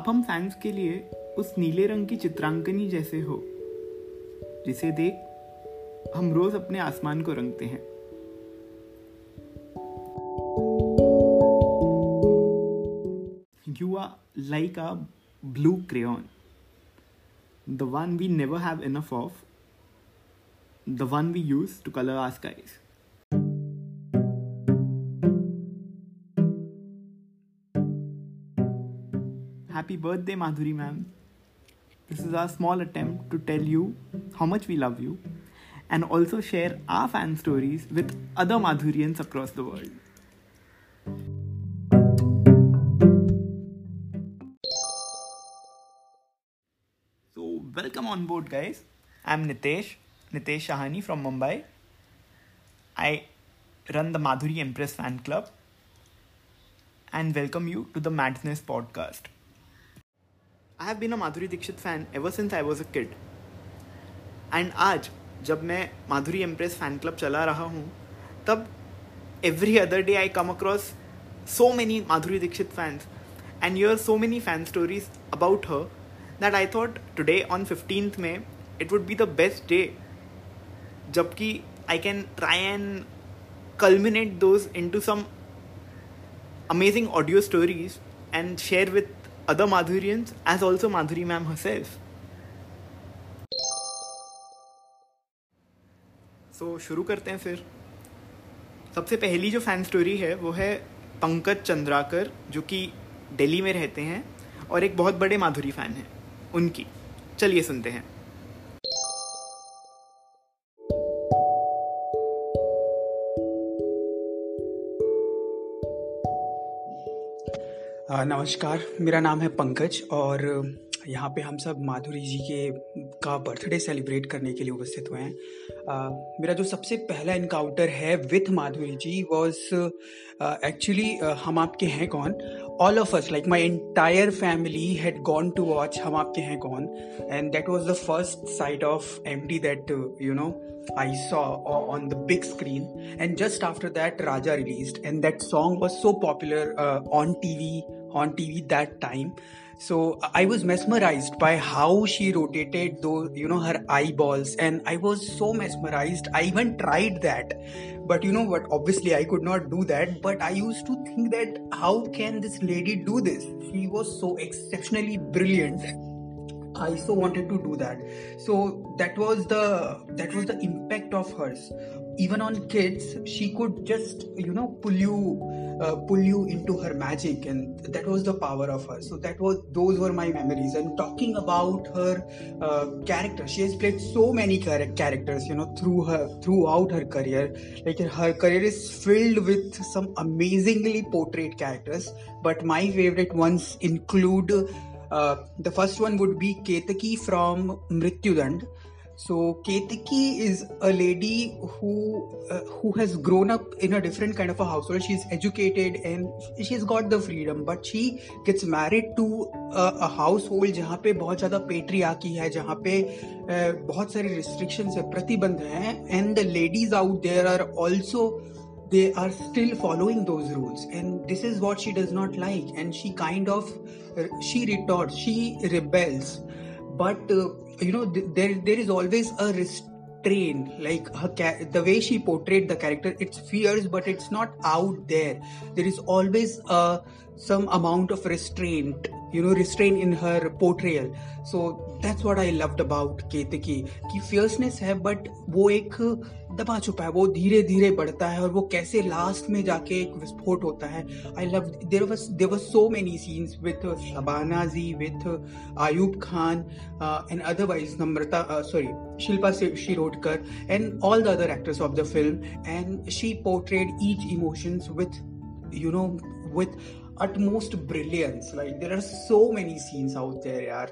आप हम फैंस के लिए उस नीले रंग की चित्रांकनी जैसे हो जिसे देख हम रोज अपने आसमान को रंगते हैं you are like a blue crane the one we never have enough of, the one we use to color our skies. Happy birthday, Madhuri ma'am. This is our small attempt to tell you how much we love you and also share our fan stories with other Madhurians across the world. So, welcome on board, guys. I'm Nitesh, Nitesh Shahani from Mumbai. I run the Madhuri Empress fan club and welcome you to the Madness podcast. I have been a Madhuri Dixit fan ever since I was a kid and आज, जब मैं माधुरी empress fan club चला रहा हूँ, तब every other day I come across so many Madhuri Dixit fans and you are so many fan stories about her that I thought today on fifteenth May it would be the best day जबकि I can try and culminate those into some amazing audio stories and share with other Madhurians as also Madhuri ma'am herself. So so, शुरू करते हैं फिर। सबसे पहली जो fan story है वो है पंकज चंद्राकर जो कि दिल्ली में रहते हैं और एक बहुत बड़े माधुरी फ़ैन हैं उनकी। चलिए सुनते हैं। नमस्कार मेरा नाम है पंकज और यहाँ पे हम सब माधुरी जी के का बर्थडे सेलिब्रेट करने के लिए उपस्थित हुए हैं मेरा जो सबसे पहला इनकाउंटर है with Madhuri ji was actually Hum Aapke Hain Koun all of us like my entire family had gone to watch Hum Aapke Hain Koun and that was the first sight of M D that you know I saw on the big screen. And just after that, Raja released, and that song was so popular uh, on TV. On TV that time, so I was mesmerized by how she rotated those, you know, her eyeballs, and I was so mesmerized. I even tried that, but you know what? Obviously, I could not do that. But I used to think that how can this lady do this? She was so exceptionally brilliant. I so wanted to do that. So that was the that was the impact of hers even on kids she could just you know pull you uh, pull you into her magic and that was the power of her. So that was those were my memories. And talking about her uh, character she has played so many characters you know through her throughout her career. Like her career is filled with some amazingly portrayed characters but my favorite ones include uh, the first one would be Ketaki from Mrityudand so Ketiki is a lady who uh, who has grown up in a different kind of a household. She's educated and she's got the freedom, but she gets married to a, a household जहाँ पे बहुत ज़्यादा patriarchy है जहाँ पे uh, बहुत restrictions है प्रतिबंध हैं and the ladies out there are also they are still following those rules and this is what she does not like and she kind of uh, she retorts she rebels but uh, you know there there is always a restraint like her the way she portrayed the character it's fierce but it's not out there. There is always uh, some amount of restraint you know restraint in her portrayal. So that's what i loved about ketaki ki fierceness hai but wo ek दबा छुपा है, वो धीरे धीरे बढ़ता है और वो कैसे लास्ट में जाके एक विस्फोट होता है। I love there was there was so many scenes with Shabana ji with Ayub Khan and otherwise Namrata sorry Shilpa Shirodkar and all the other actors of the film and she portrayed each emotions with you know, with utmost brilliance. Like, there are so many scenes out there, yaar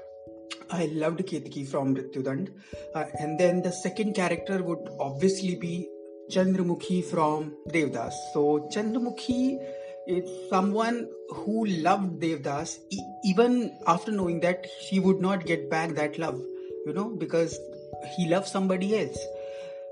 I loved Ketki from Mrityudand. Uh, and then the second character would obviously be Chandramukhi from Devdas. So Chandramukhi is someone who loved Devdas e- even after knowing that she would not get back that love, you know, because he loved somebody else.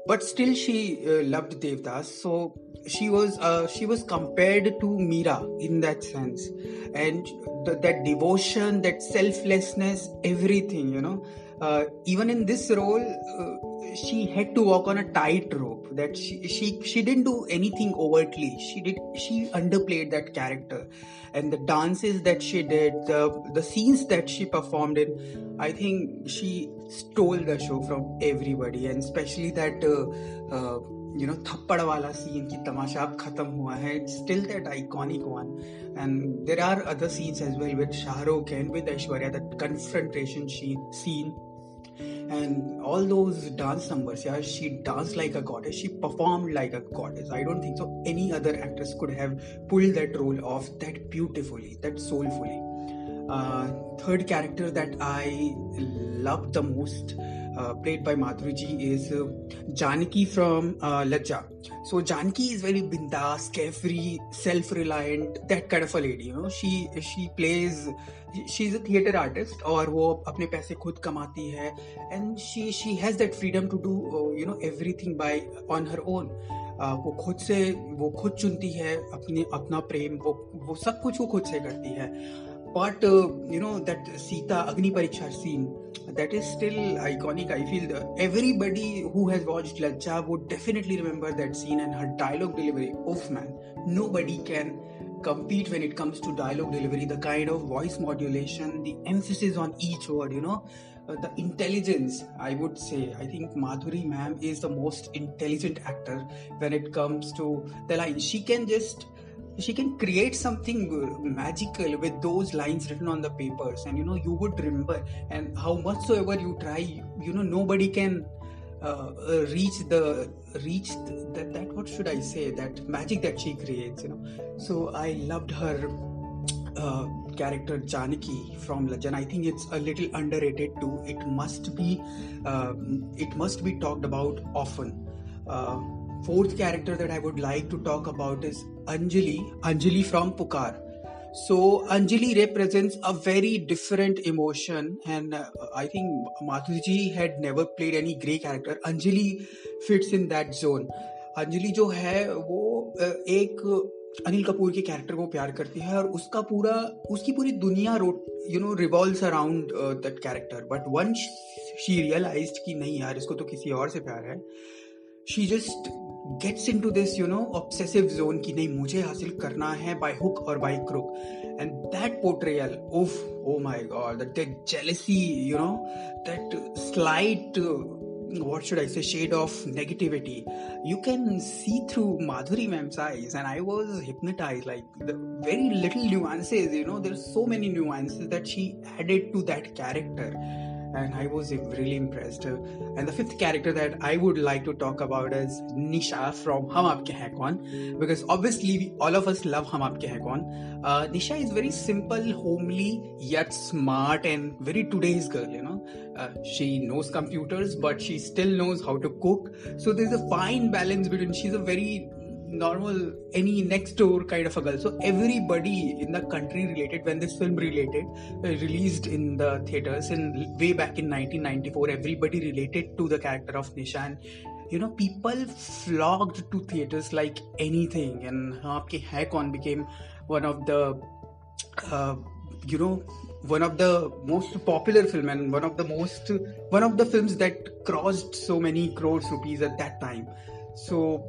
But still, she uh, loved Devdas. So she was uh, she was compared to Mira in that sense, and the, that devotion, that selflessness, everything, you know. Uh, even in this role, uh, she had to walk on a tightrope. That she, she she didn't do anything overtly. She did she underplayed that character, and the dances that she did, the the scenes that she performed in, I think she stole the show from everybody, and especially that. Uh, uh you know थप्पड़ वाला scene की तमाशा अब खत्म हुआ है still that iconic one and there are other scenes as well with Shahrukh and with Aishwarya that confrontation scene and all those dance numbers yeah she danced like a goddess she performed like a goddess i don't think so any other actress could have pulled that role off that beautifully that soulfully uh, third character that i loved the most uh, played by Madhuri ji, is uh, Janaki from uh, Lajja. So Janaki is very bindas, carefree, self-reliant, that kind of a lady. You know, she she plays. She's a theater artist और वो अपने पैसे खुद कमाती है and she she has that freedom to do uh, you know everything by on her own. Uh, वो खुद से वो खुद चुनती है अपनी अपना प्रेम वो वो सब कुछ वो खुद से करती है but uh, you know that Sita Agni Pariksha scene that is still iconic. I feel the, everybody who has watched Lajja would definitely remember that scene and her dialogue delivery. Oof, man, nobody can compete when it comes to dialogue delivery. The kind of voice modulation, the emphasis on each word, you know. Uh, the intelligence, I would say. I think Madhuri ma'am is the most intelligent actor when it comes to the line. She can just she can create something magical with those lines written on the papers and you know you would remember and how much so ever you try you know nobody can uh, uh, reach the reach that that what should i say that magic that she creates you know so i loved her uh, character Janaki from Legend. I think it's a little underrated too. It must be, uh, it must be talked about often. Uh, fourth character that I would like to talk about is Anjali, Anjali from Pukar. So Anjali represents a very different emotion, and uh, I think Madhuri had never played any grey character. Anjali fits in that zone. Anjali जो है वो एक अनिल कपूर के character को प्यार करती है और उसका पूरा उसकी पूरी दुनिया you know revolve around that character but when she realise कि नहीं यार इसको तो किसी और से प्यार है she just gets into this you know obsessive zone की नहीं मुझे हासिल करना है by hook or by crook and that portrayal of oh my god that jealousy you know that slight what should I say, shade of negativity. You can see through Madhuri ma'am's eyes, and I was hypnotized. Like the very little nuances, you know, there's so many nuances that she added to that character and I was really impressed. And the fifth character that I would like to talk about is Nisha from Hum Aapke Hain Kaun, because obviously we, all of us love Hum Aapke Hain Kaun. Uh, Nisha is very simple, homely, yet smart and very today's girl. You know, uh, she knows computers, but she still knows how to cook. So there's a fine balance between. She's a very normal any next door kind of a girl. So everybody in the country related when this film related uh, released in the theaters in way back in 1994 everybody related to the character of nishan. You know people flocked to theaters like anything and Aapke Hai Kaun became one of the uh, you know one of the most popular film and one of the most one of the films that crossed so many crores rupees at that time. So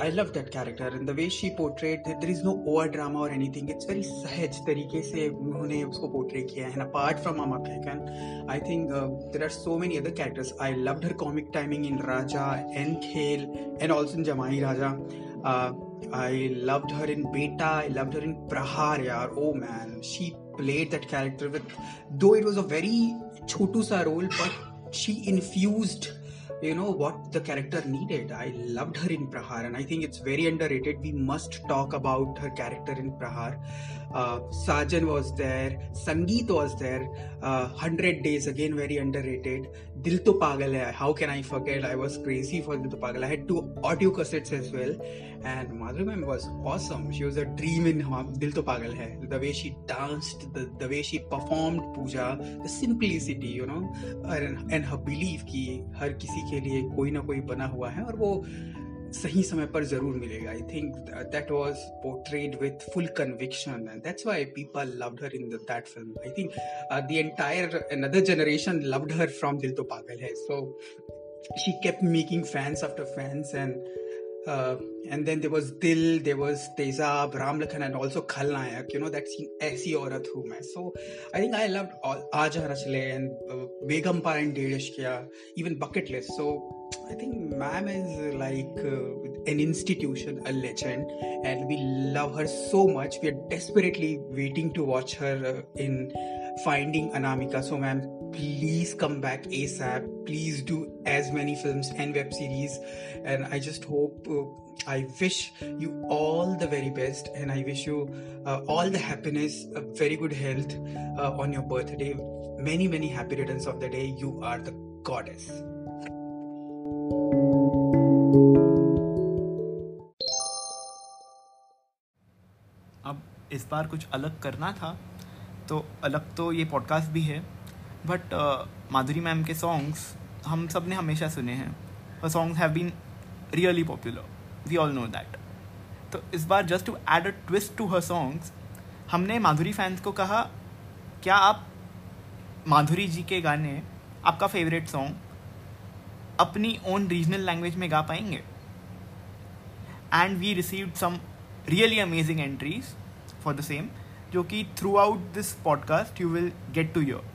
I love that character and the way she portrayed that there is no over drama or anything. It's very सहज तरीके से उन्होंने उसको portray किया from Mama Khekan, I think uh, there are so many other characters. I loved her comic timing in Raja and Khel and also in Jamai Raja. Uh, I loved her in Beta. I loved her in Prahar. Yaar. Oh man, she played that character with, though it was a very chotu sa role, but she infused you know what the character needed? I loved her in prahar and i think it's very underrated. We must talk about her character in prahar Saajan was there Sangeet was there hundred days again very underrated Dil To Pagal Hai how can I forget I was crazy for Dil To Pagal I two audio cassettes as well and Madhuri ma'am was awesome she was a dream in Dil To Pagal Hai the way she danced the way she performed Pooja the simplicity you know and her believe की हर किसी के लिए कोई ना कोई बना हुआ है और वो सही समय पर ज़रूर मिलेगा I think that was portrayed with full conviction and that's why people loved her in that film I think the entire another generation loved her from Dil To Pagal Hai so she kept making fans after fans and Uh, and then there was Dil, there was Tezab, Ram Lakhan, and also Khalnayak. You know that scene, Aisi Aurat Hu Main. So I think I loved all Aaja Rachle and uh, Begumpar and Dedeshkya, even Bucket List. So I think Ma'am is like uh, an institution, a legend, and we love her so much. We are desperately waiting to watch her uh, in Finding Anamika. So, ma'am, please come back ASAP. Please do as many films and web series. And I just hope, uh, I wish you all the very best. And I wish you uh, all the happiness, very good health uh, on your birthday. Many, many happy returns of the day. You are the goddess. इस बार कुछ अलग करना था तो अलग तो ये podcast भी है बट uh, माधुरी मैम के सॉन्ग्स हम सबने हमेशा सुने हैं। और songs have been really popular we all know that तो इस बार just to add a twist to her songs हमने माधुरी फैंस को कहा क्या आप माधुरी जी के गाने आपका फेवरेट सॉन्ग अपनी ओन रीजनल लैंग्वेज में गा पाएँगे? And we received some really amazing entries for the same जो कि throughout this podcast you will get to your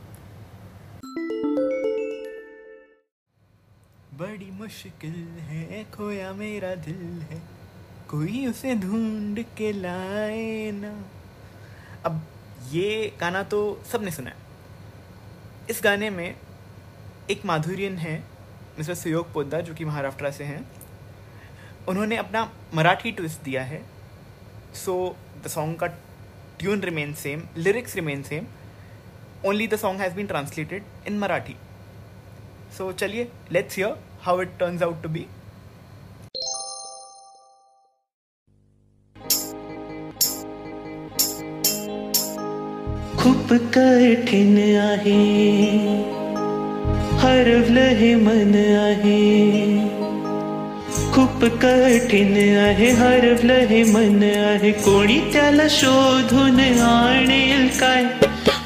बड़ी मुश्किल है, खोया मेरा दिल है। कोई उसे ढूंढ के लाए ना। अब ये गाना तो सबने सुना है। इस गाने में एक माधुर्यन है, मिस्टर सुयोग पोद्दार जो कि महाराष्ट्र से हैं। उन्होंने अपना मराठी ट्विस्ट दिया है। सो द सॉन्ग का tune remain same lyrics remain same only the song has been translated in Marathi so चलिए let's hear how it turns out to be खूप कठीण आहे हरवलं हे मन आहे। खूप कठीण आहे हरवलं हे मन आहे. कोणी त्याला शोधून आणेल काय?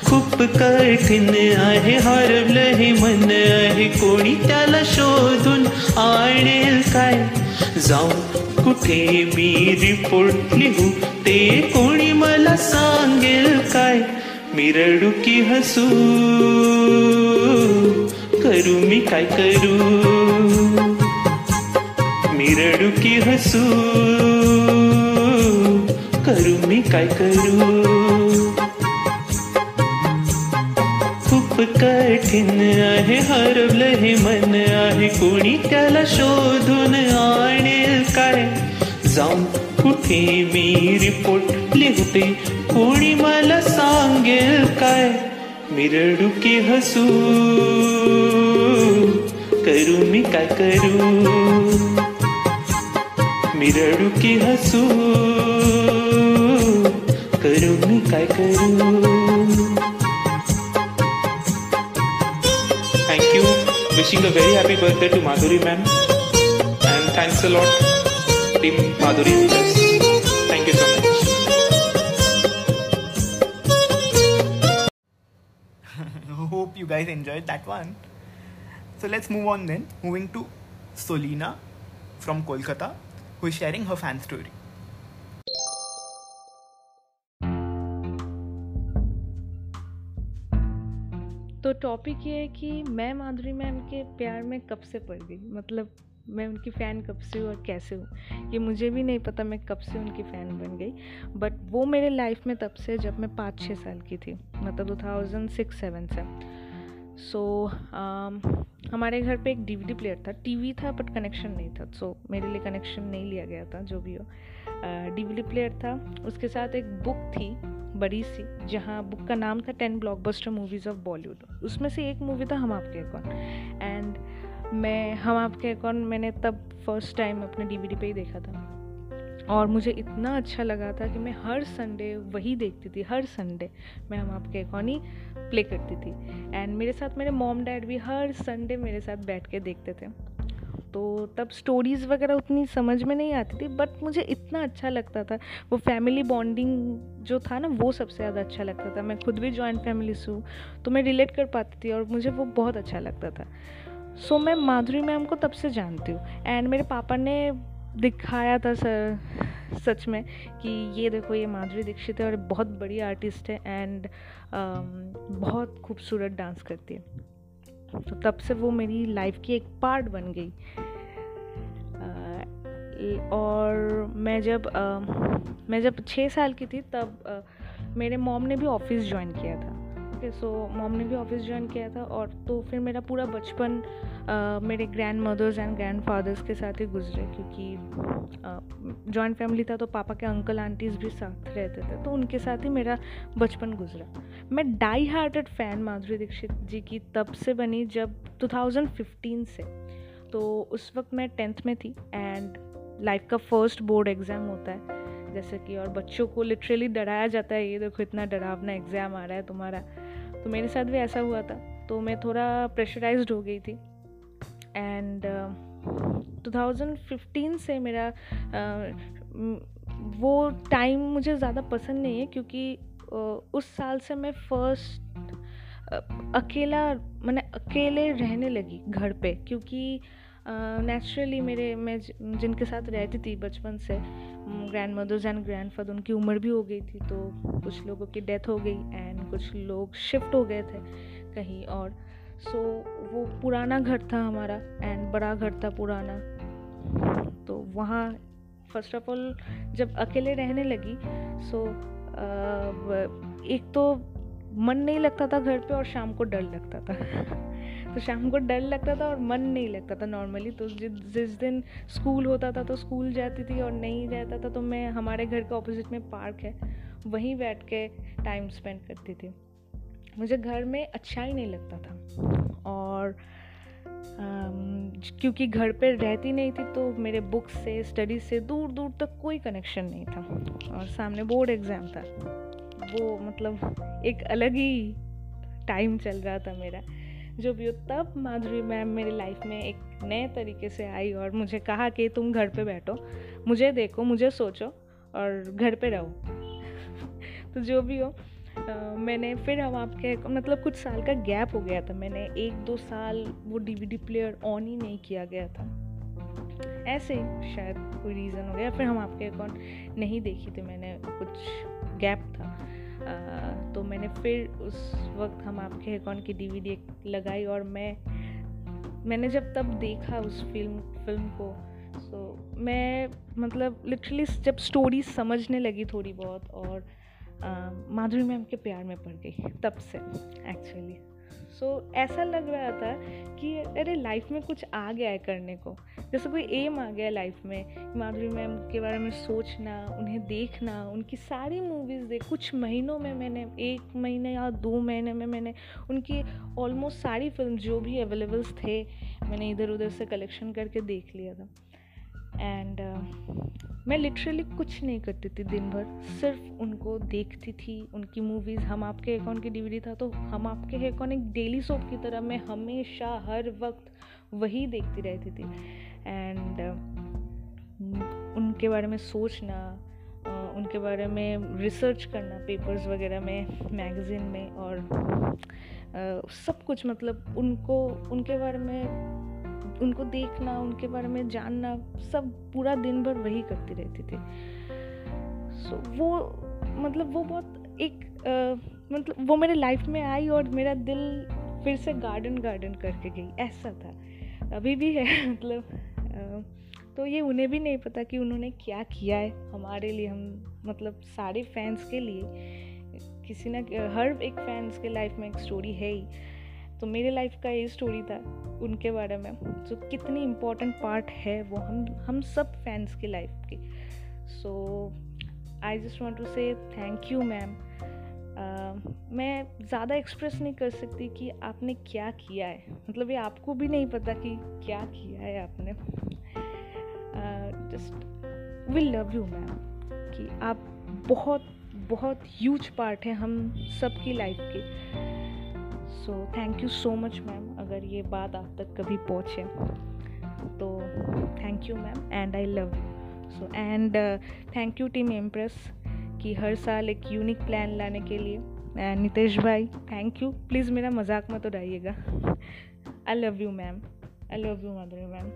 खूप कठीण आहे हरवलं हे मन आहे. कोणी त्याला शोधून आणेल काय? जाऊ कुठे मी रिपोर्ट लिहू? ते कोणी मला सांगेल काय? मी रडू की हसू? करू मी काय करू? मी हसू. करू मी काय करू? खूप कठीण आहे हरवलं हे मन आहे. कोणी त्याला शोधून आणेल काय? जाऊन कुठे मी रिपोर्ट लिहते? कोणी मला सांगेल काय? मिरडू की हसू. करू मी काय करू? मिरडू की हसू करू मी काय करू wishing a very happy birthday to Madhuri ma'am. And thanks a lot, Team Madhuri Plus. Thank you so much. Hope you guys enjoyed that one. So let's move on then. Moving to Solina from Kolkata, Who is sharing her fan story. तो topic ये है कि मैं माधुरी ma'am के प्यार में कब से पड़ गई? मतलब मैं उनकी फ़ैन कब से हूँ और कैसे हूँ? ये मुझे भी नहीं पता मैं कब से उनकी फ़ैन बन गई। बट वो मेरे लाइफ में तब से जब मैं पाँच छः साल की थी। मतलब टू थाउज़ेंड सिक्स, सेवन से। सो so, um, हमारे घर पे एक डीवीडी प्लेयर था। टीवी था बट कनेक्शन नहीं था। सो so, मेरे लिए कनेक्शन नहीं लिया गया था जो भी हो। डीवीडी प्लेयर था। उसके साथ एक बुक थी बड़ी सी जहाँ बुक का नाम था ten blockbuster movies of Bollywood उसमें से एक मूवी था हम आपके कौन एंड मैं हम आपके कौन मैंने तब फ़र्स्ट टाइम अपने डीवीडी पे ही देखा था। और मुझे इतना अच्छा लगा था कि मैं हर संडे वही देखती थी हर संडे मैं हम आपके कौन ही प्ले करती थी। एंड मेरे साथ मेरे मॉम डैड भी हर संडे मेरे साथ बैठ के देखते थे। तो तब स्टोरीज़ वगैरह उतनी समझ में नहीं आती थी बट मुझे इतना अच्छा लगता था। वो फैमिली बॉन्डिंग जो था ना वो सबसे ज़्यादा अच्छा लगता था। मैं खुद भी जॉइंट फैमिली से हूँ तो मैं रिलेट कर पाती थी और मुझे वो बहुत अच्छा लगता था। सो so, मैं माधुरी मैम को तब से जानती हूँ। एंड मेरे पापा ने दिखाया था सर सच में कि ये देखो ये माधुरी दीक्षित है और बहुत बड़ी आर्टिस्ट है एंड um, बहुत खूबसूरत डांस करती है। तो तब से वो मेरी लाइफ की एक पार्ट बन गई। और मैं जब मैं जब छः साल की थी तब मेरे मॉम ने भी ऑफ़िस ज्वाइन किया था। ओके सो मॉम ने भी ऑफ़िस ज्वाइन किया था और तो फिर मेरा पूरा बचपन मेरे grandmothers and grandfathers के साथ ही गुजरे क्योंकि जॉइंट फैमिली था तो पापा के अंकल आंटीज़ भी साथ रहते थे तो उनके साथ ही मेरा बचपन गुजरा। मैं die hearted fan Madhuri Dixit ji की तब से बनी जब 2015 से। तो उस वक्त मैं टेंथ में थी एंड लाइफ का फ़र्स्ट बोर्ड एग्ज़ाम होता है, जैसे कि और बच्चों को लिटरली डराया जाता है, ये देखो इतना डरावना एग्ज़ाम आ रहा है तुम्हारा। तो मेरे साथ भी ऐसा हुआ था। तो मैं थोड़ा प्रेशराइज हो गई थी। एंड uh, 2015 से मेरा uh, वो टाइम मुझे ज़्यादा पसंद नहीं है क्योंकि uh, उस साल से मैं फ़र्स्ट uh, अकेला मैंने अकेले रहने लगी घर पे क्योंकि नेचुरली मेरे मैं जिनके साथ रहती थी बचपन से grandmothers and grandfather उनकी उम्र भी हो गई थी तो कुछ लोगों की डेथ हो गई एंड कुछ लोग शिफ्ट हो गए थे कहीं और। सो so, वो पुराना घर था हमारा एंड बड़ा घर था पुराना। तो वहाँ फ़र्स्ट ऑफ़ ऑल जब अकेले रहने लगी सो so, एक तो मन नहीं लगता था घर पे और शाम को डर लगता था। तो शाम को डर लगता था और मन नहीं लगता था नॉर्मली तो जिस दिन स्कूल होता था तो स्कूल जाती थी और नहीं जाता था तो मैं, हमारे घर के ऑपोजिट में पार्क है, वहीं बैठ के टाइम स्पेंड करती थी। मुझे घर में अच्छा ही नहीं लगता था। और क्योंकि घर पे रहती नहीं थी तो मेरे बुक्स से स्टडीज़ से दूर दूर तक कोई कनेक्शन नहीं था। और सामने बोर्ड एग्ज़ाम था। वो मतलब एक अलग ही टाइम चल रहा था मेरा। जो भी हो, तब माधुरी मैम मेरी लाइफ में एक नए तरीके से आई और मुझे कहा कि तुम घर पे बैठो, मुझे देखो, मुझे सोचो और घर पे रहो। तो जो भी हो मैंने फिर हम आपके मतलब कुछ साल का गैप हो गया था, मैंने एक दो साल वो डीवीडी प्लेयर ऑन ही नहीं किया गया था। ऐसे ही शायद कोई रीज़न हो गया, फिर हम आपके अकाउंट नहीं देखी थी मैंने, कुछ गैप था। तो मैंने फिर उस वक्त हम आपके अकाउंट की डीवीडी लगाई और मैं, मैंने जब तब देखा उस फ़िल्म फ़िल्म को सो मैं मतलब लिटरली जब स्टोरी समझने लगी थोड़ी बहुत और माधुरी मैम के प्यार में पड़ गई तब से एक्चुअली सो so, ऐसा लग रहा था कि अरे लाइफ में कुछ आ गया है करने को। जैसे कोई एम आ गया लाइफ में माधुरी मैम के बारे में सोचना उन्हें देखना उनकी सारी मूवीज़ देख कुछ महीनों में मैंने एक महीने या दो महीने में मैंने उनकी ऑलमोस्ट सारी फ़िल्म जो भी अवेलेबल्स थे मैंने इधर उधर से कलेक्शन करके देख लिया था। एंड uh, मैं लिटरली कुछ नहीं करती थी दिन भर। सिर्फ़ उनको देखती थी उनकी मूवीज़ हम आपके अकाउंट की डीवीडी था तो हम आपके अकाउंट एक डेली सोप की तरह मैं हमेशा हर वक्त वही देखती रहती थी। एंड uh, उनके बारे में सोचना uh, उनके बारे में रिसर्च करना पेपर्स वगैरह में मैगज़ीन में और सब कुछ मतलब उनको उनके बारे में उनको देखना उनके बारे में जानना सब पूरा दिन भर वही करती रहती थी। सो so, वो मतलब वो बहुत एक आ, मतलब वो मेरे लाइफ में आई और मेरा दिल फिर से गार्डन गार्डन करके गई। ऐसा था। अभी भी है मतलब तो ये उन्हें भी नहीं पता कि उन्होंने क्या किया है। हमारे लिए हम मतलब सारे फैंस के लिए किसी ना हर एक फैंस के लाइफ में एक स्टोरी है ही। तो मेरे लाइफ का ये स्टोरी था उनके बारे में। जो so, कितनी इम्पोर्टेंट पार्ट है वो हम हम सब फैंस की लाइफ की। So I just want to say thank you ma'am मैं ज़्यादा एक्सप्रेस नहीं कर सकती कि आपने क्या किया है। मतलब ये आपको भी नहीं पता कि क्या किया है आपने। Just will love you ma'am कि आप बहुत बहुत ह्यूज पार्ट है हम सब की लाइफ की। So thank you so much ma'am अगर ये बात आप तक कभी पहुँचे तो thank you ma'am and I love you so and thank you team impress कि हर साल एक यूनिक प्लान लाने के लिए। एंड नितेश भाई थैंक यू प्लीज़ मेरा मज़ाक मत उड़ाइएगा। I love you ma'am I love you Madhuri ma'am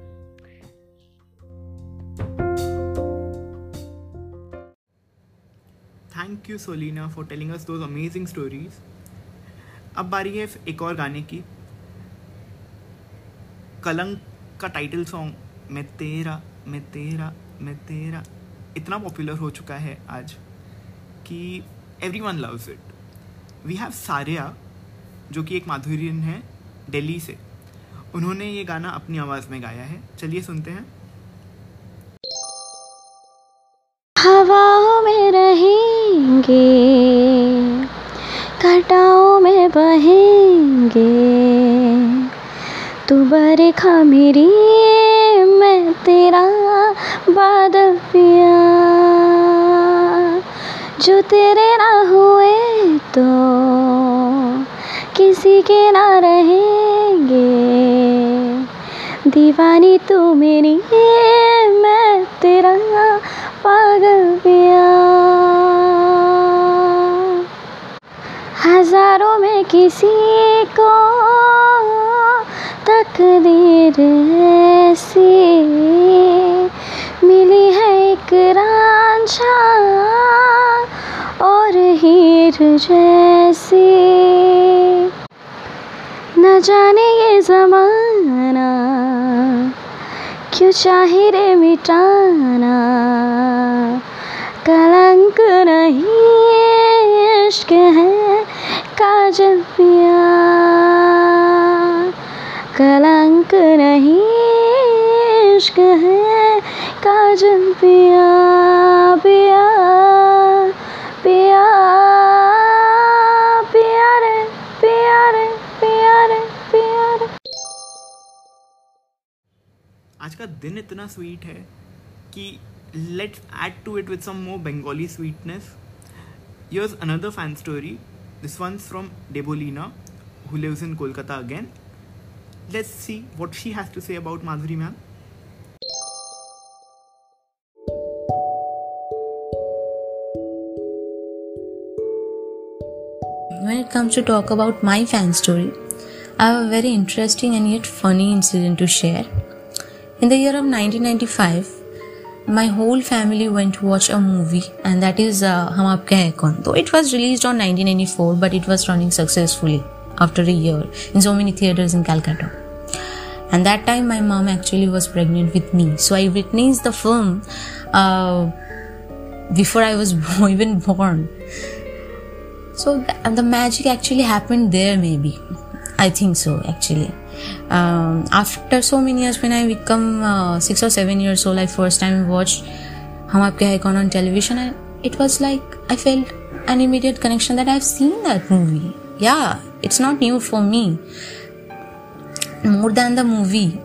thank you Solina for telling us those amazing stories अब बारी है एक और गाने की। कलंक का टाइटल सॉन्ग मैं तेरा मैं तेरा मैं तेरा। इतना पॉपुलर हो चुका है आज कि everyone loves it we have Sariya, जो कि एक माधुरियन है, दिल्ली से। उन्होंने ये गाना अपनी आवाज़ में गाया है। चलिए सुनते हैं। बहेंगे। तू बरखा मेरी मैं तेरा बादल पिया। जो तेरे ना हुए तो किसी के ना रहेंगे। दीवानी तू मेरी मैं तेरा पागल पिया। हज़ारों में किसी को तकदीर ऐसी मिली है एक रांझा और हीर जैसी। न जाने ये जमाना क्यों चाहे रे मिटाना। कलंक नहीं, इश्क है। काजल पिया कलंक नहीं है काजल पिया पिया पिया आज का दिन इतना स्वीट है कि let's add to it with some more Bengali sweetness here's another fan story. This one's from debolina who lives in kolkata again let's see what she has to say about madhuri ma'am When it comes to talk about my fan story, I have a very interesting and yet funny incident to share. In the year of 1995, my whole family went to watch a movie, and that is uh, Hum Aapke Hain Kaun. Though it was released on 1994, but it was running successfully after a year in so many theaters in Calcutta. And that time, my mom actually was pregnant with me, so I witnessed the film uh, before I was even born. So th- the magic actually happened there, maybe. I think so, actually. Um, after so many years, when I become uh, six or seven years old, I first time watched Hum Aapke Kaun on television, and it was like I felt an immediate connection that I've seen that movie. Yeah, it's not new for me. More than the movie,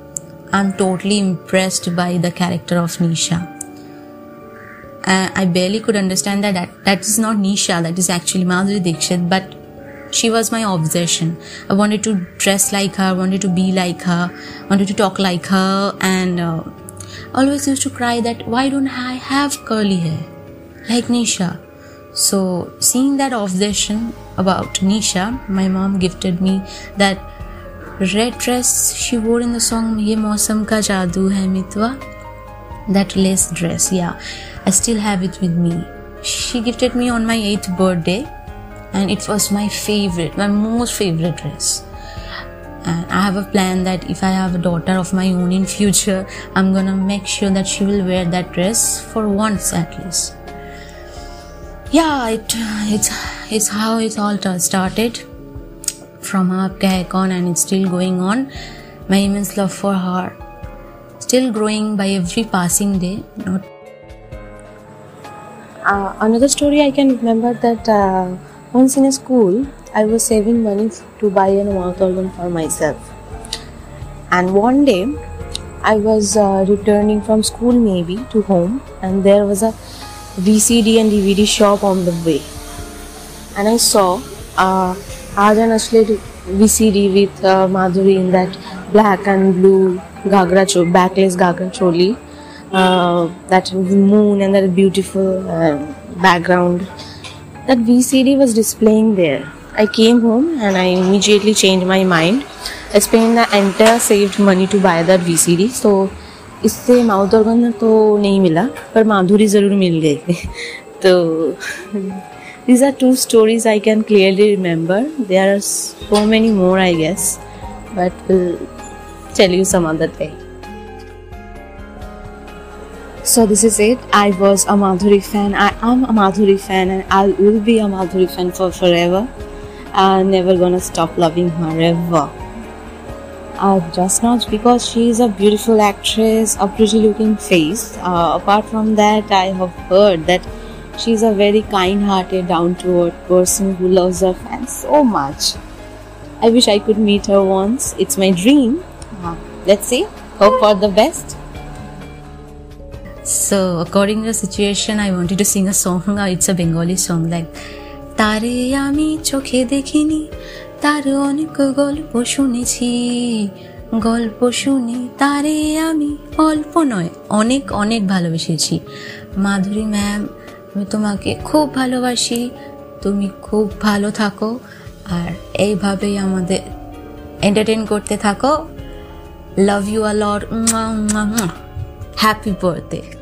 I'm totally impressed by the character of Nisha. Uh, I barely could understand that, that that is not Nisha, that is actually Madhuri Dixit, but she was my obsession. I wanted to dress like her, wanted to be like her, wanted to talk like her, and uh, always used to cry that why don't I have curly hair? Like Nisha? So, seeing that obsession about Nisha, my mom gifted me that red dress she wore in the song Ye Mausam Ka Jadoo Hai Mitwa. That lace dress yeah. I still have it with me. She gifted me on my 8th birthday and it was my favorite my most favorite dress. And i have a plan that if i have a daughter of my own in future i'm gonna make sure that she will wear that dress for once at least. Yeah it it's it's how it all started. From her Kahekon and it's still going on. My immense love for her. Still growing by every passing day not Uh, another story I can remember that uh, once in a school, I was saving money to buy a mouth organ for myself. And one day, I was uh, returning from school maybe to home, and there was a VCD and DVD shop on the way. And I saw uh, Ajan Ashle VCD with uh, Madhuri in that black and blue Gagra cho- backless Gagra choli. Uh, that moon and that beautiful uh, background. That VCD was displaying there. I came home and I immediately changed my mind. I spent the entire saved money to buy that VCD. So इससे mouth organ तो नहीं मिला पर माधुरी ज़रूर मिल गई तो these are two stories I can clearly remember. There are so many more, I guess, but we'll tell you some other day. So this is it. I was a Madhuri fan. I am a Madhuri fan, and I will be a Madhuri fan for forever. I'm never gonna stop loving her ever. Uh, just not because she is a beautiful actress, a pretty looking face. Uh, apart from that, I have heard that she is a very kind hearted, down to earth person who loves her fans so much. I wish I could meet her once. It's my dream. Uh, let's see. Hope for the best. So, according to the situation, I wanted to sing a song. Uh, It's a Bengali song like তারে আমি চোখে দেখিনি তার অনেক গল্প শুনেছি গল্প শুনে তারে আমি অল্প নয় অনেক অনেক ভালোবেসেছি। মাধুরী ম্যাম আমি তোমাকে খুব ভালোবাসি তুমি খুব ভালো থাকো আর এইভাবেই আমাদের এন্টারটেন করতে থাকো। Love you a lot Happy birthday.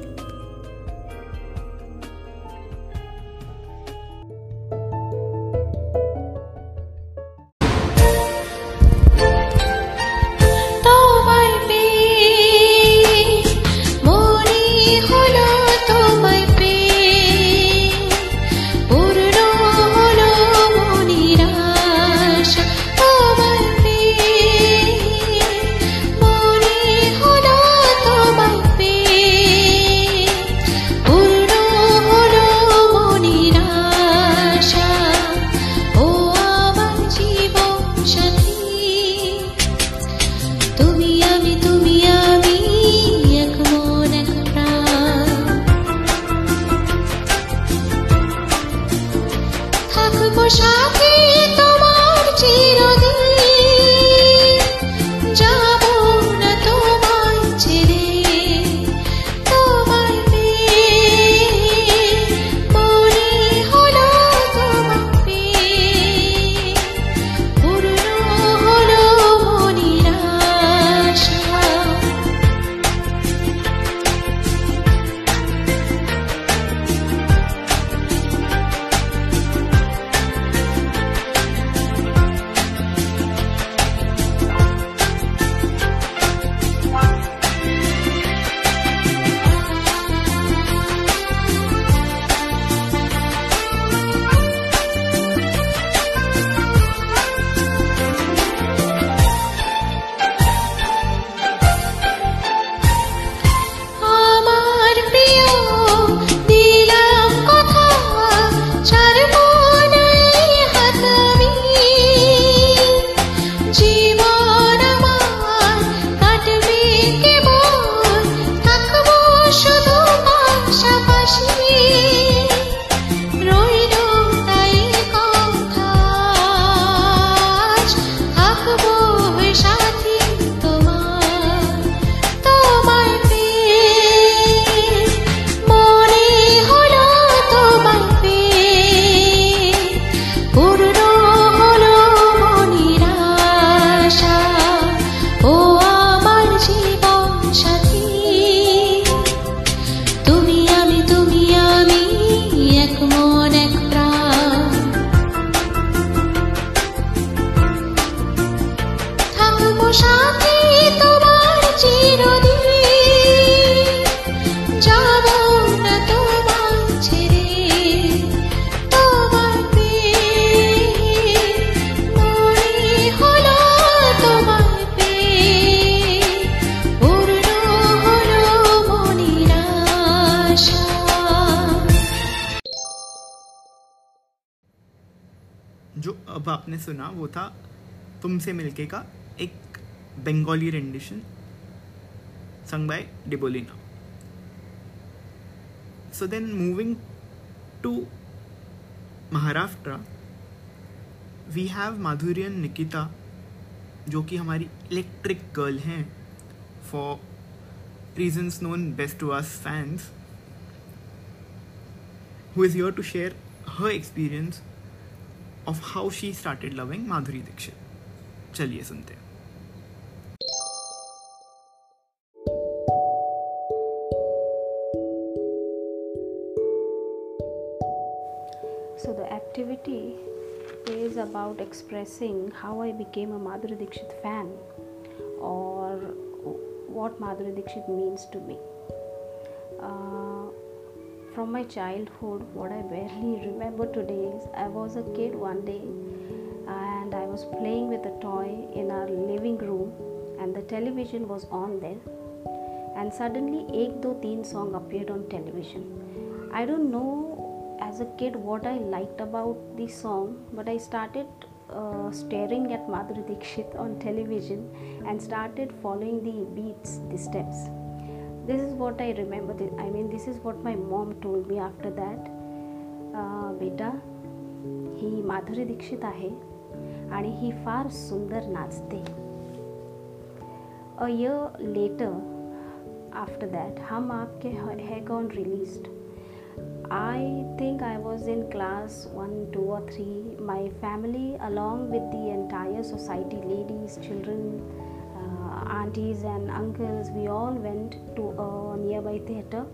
आपने सुना, वो था तुमसे मिलके का एक Bengali rendition sung by Debolina so then moving to Maharashtra we have Madhuri and Nikita जो कि हमारी इलेक्ट्रिक गर्ल हैं for reasons known best to us fans who is here to share her experience of how she started loving Madhuri Dixit. चलिए सुनते हैं So the activity is about expressing how I became a Madhuri Dixit fan or what Madhuri Dixit means to me. Uh, from my childhood, what I barely remember today is I was a kid one day and I was playing with a toy in our living room and the television was on there and suddenly Ek Do Teen song appeared on television. I don't know as a kid what I liked about the song, but I started uh, staring at Madhuri Dixit on television and started following the beats, the steps This is what I remember. I mean, this is what my mom told me after that. Uh, बेटा ही माधुरी दीक्षित आहे आणि ही फार सुंदर नाचते a year later after that हम आपके है gone released I think I was in class 1, 2, or 3. My family, along with the entire society, ladies, children, uh, aunties, and uncles, we all went to a nearby theatre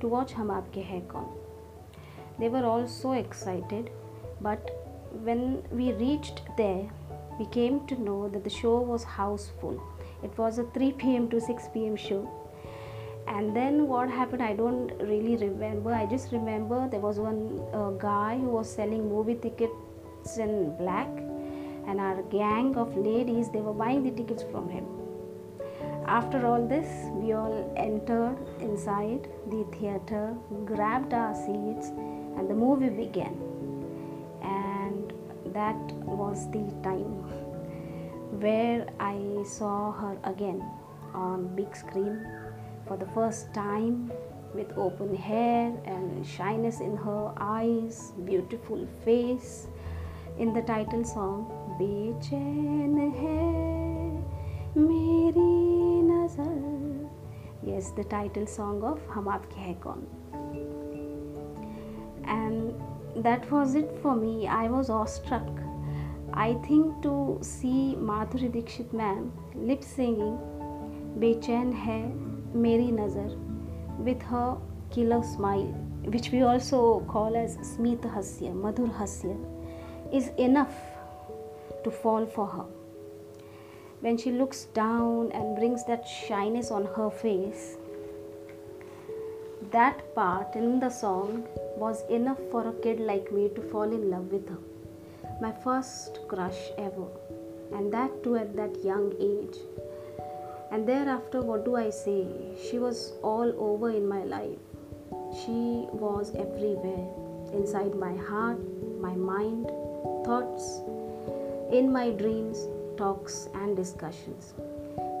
to watch Hum Aapke Hai Kaun. They were all so excited, but when we reached there, we came to know that the show was houseful. It was a 3 pm to 6 pm show and then what happened i don't really remember i just remember there was one uh, guy who was selling movie tickets in black and our gang of ladies they were buying the tickets from him after all this we all entered inside the theater grabbed our seats and the movie began and that was the time where i saw her again on big screen for the first time with open hair and shyness in her eyes, beautiful face. In the title song, Bechain hai meri sir yes the title song of Hum Aapke Hain Koun and that was it for me I was awestruck I think to see Madhuri Dixit ma'am lip singing Bechain Hai Meri Nazar with her killer smile which we also call as Smit हास्य मधुर हास्य is enough to fall for her When she looks down and brings that shyness on her face, that part in the song was enough for a kid like me to fall in love with her. My first crush ever, and that too at that young age. And thereafter, what do I say? She was all over in my life. She was everywhere inside my heart, my mind, thoughts, in my dreams, talks, and discussions.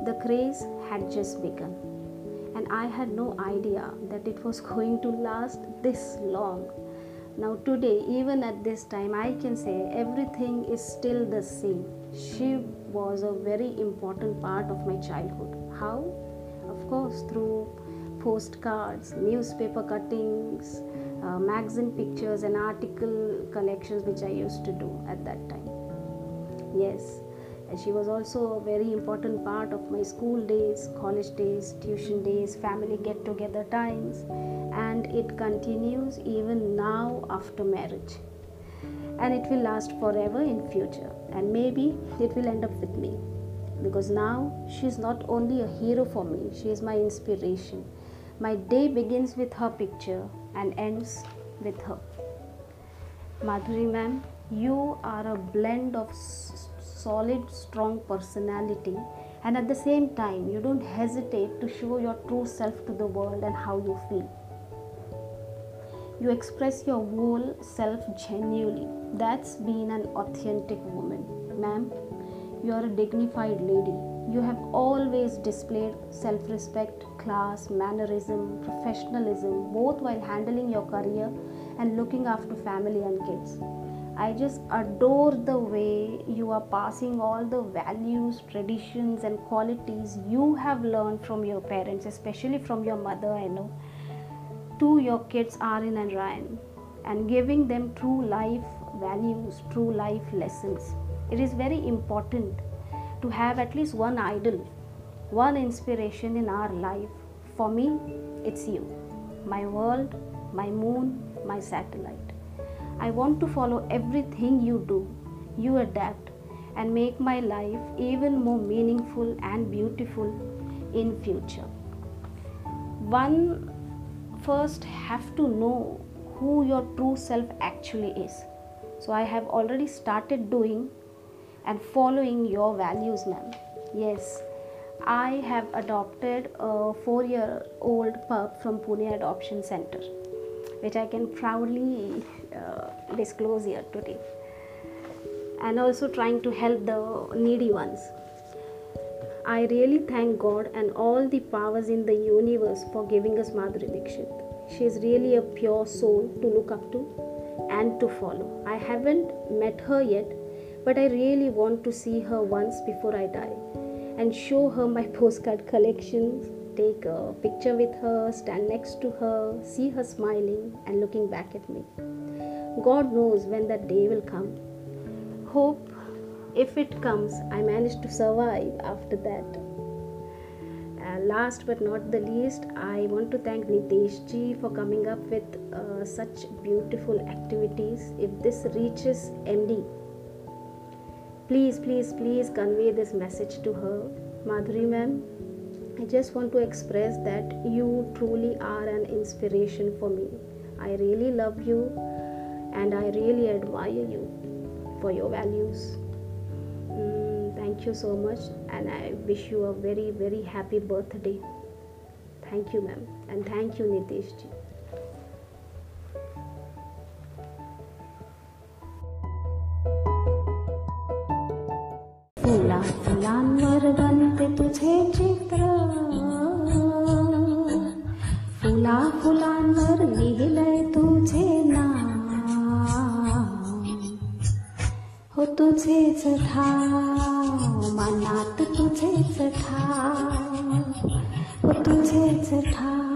The craze had just begun, and I had no idea that it was going to last this long. Now, today, even at this time, I can say everything is still the same. She was a very important part of my childhood. How? Of course, through postcards, newspaper cuttings, uh, magazine pictures, and article collections, which I used to do at that time. Yes, and she was also a very important part of my school days, college days, tuition days, family get together times, and it continues even now after marriage. And it will last forever in future, and maybe it will end up with me because now she is not only a hero for me, she is my inspiration. My day begins with her picture and ends with her. Madhuri ma'am, you are a blend of solid, strong personality, and at the same time, you don't hesitate to show your true self to the world and how you feel. You express your whole self genuinely. That's being an authentic woman. Ma'am, you are a dignified lady. You have always displayed self respect, class, mannerism, professionalism, both while handling your career and looking after family and kids. I just adore the way you are passing all the values, traditions, and qualities you have learned from your parents, especially from your mother, I know, to your kids, Arin and Ryan, and giving them true life values, true life lessons. It is very important to have at least one idol, one inspiration in our life. For me, it's you, my world, my moon, my satellite. I want to follow everything you do. You adapt and make my life even more meaningful and beautiful in future. One first have to know who your true self actually is. So I have already started doing and following your values, ma'am. Yes, I have adopted a four year old pup from Pune Adoption Center, which I can proudly uh, disclose here today. And also trying to help the needy ones. I really thank God and all the powers in the universe for giving us Madhuri Dixit. She is really a pure soul to look up to and to follow. I haven't met her yet, but I really want to see her once before I die and show her my postcard collections, take a picture with her, stand next to her, see her smiling and looking back at me. God knows when that day will come. Hope if it comes, I manage to survive after that. Uh, last but not the least, I want to thank Nitesh ji for coming up with uh, such beautiful activities. If this reaches MD, please, please, please convey this message to her. Madhuri ma'am, I just want to express that you truly are an inspiration for me. I really love you and I really admire you for your values. Mm, thank you so much, and I wish you a very, very happy birthday. Thank you, ma'am, and thank you, Nitesh ji. फुला फुलांवर बनते तुझे चित्र तुझेच ठाव मनात तुझेच ठाव हो तुझेच ठाव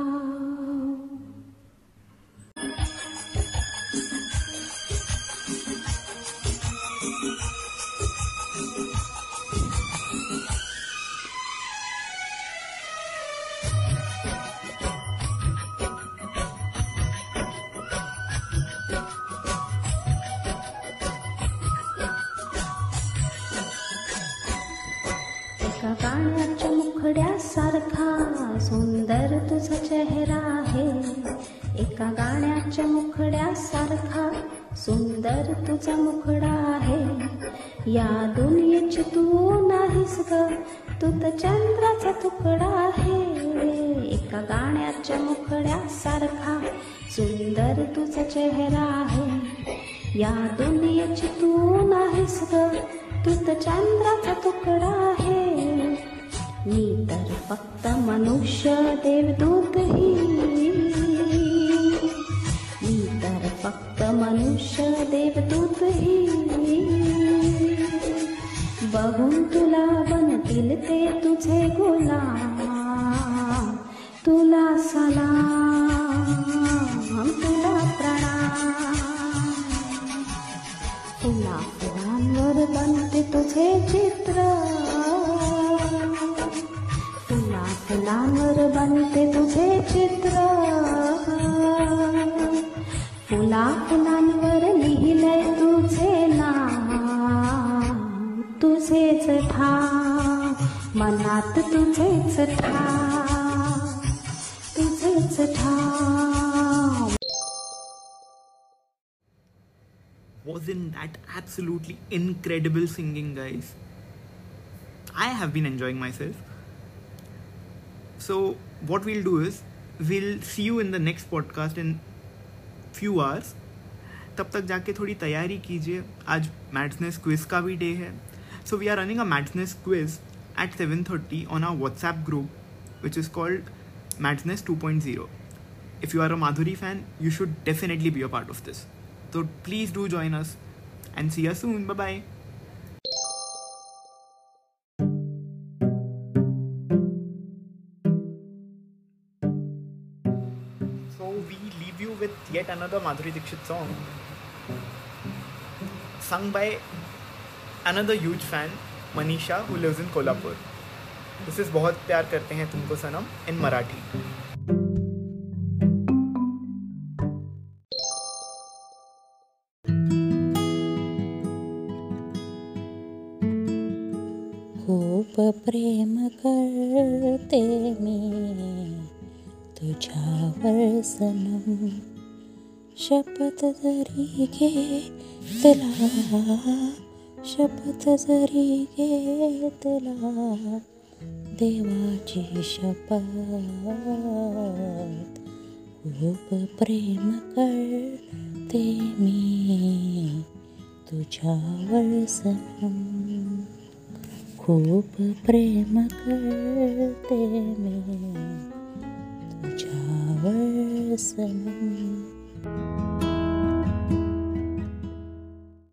incredible singing, guys? I have been enjoying myself. So, what we'll do is, we'll see you in the next podcast in few hours. तब तक जाके थोड़ी तैयारी कीजिए आज मैथ्सनेस क्विज का भी डे है so we are running a mathsness quiz at seven thirty on our WhatsApp group which is called mathsness two point zero if you are a Madhuri fan, you should definitely be a part of this. So please do join us. and see you soon. Bye bye. Yet another Madhuri Dixit song sung by another huge fan, Manisha, who lives in Kolhapur. This is बहुत प्यार करते हैं तुमको सनम in Marathi. शपथ जरी घेतला शपथ जरी घेतला देवाची शपथ खूप प्रेम करते मी खूप प्रेम करते मी तुझ्यावर सनम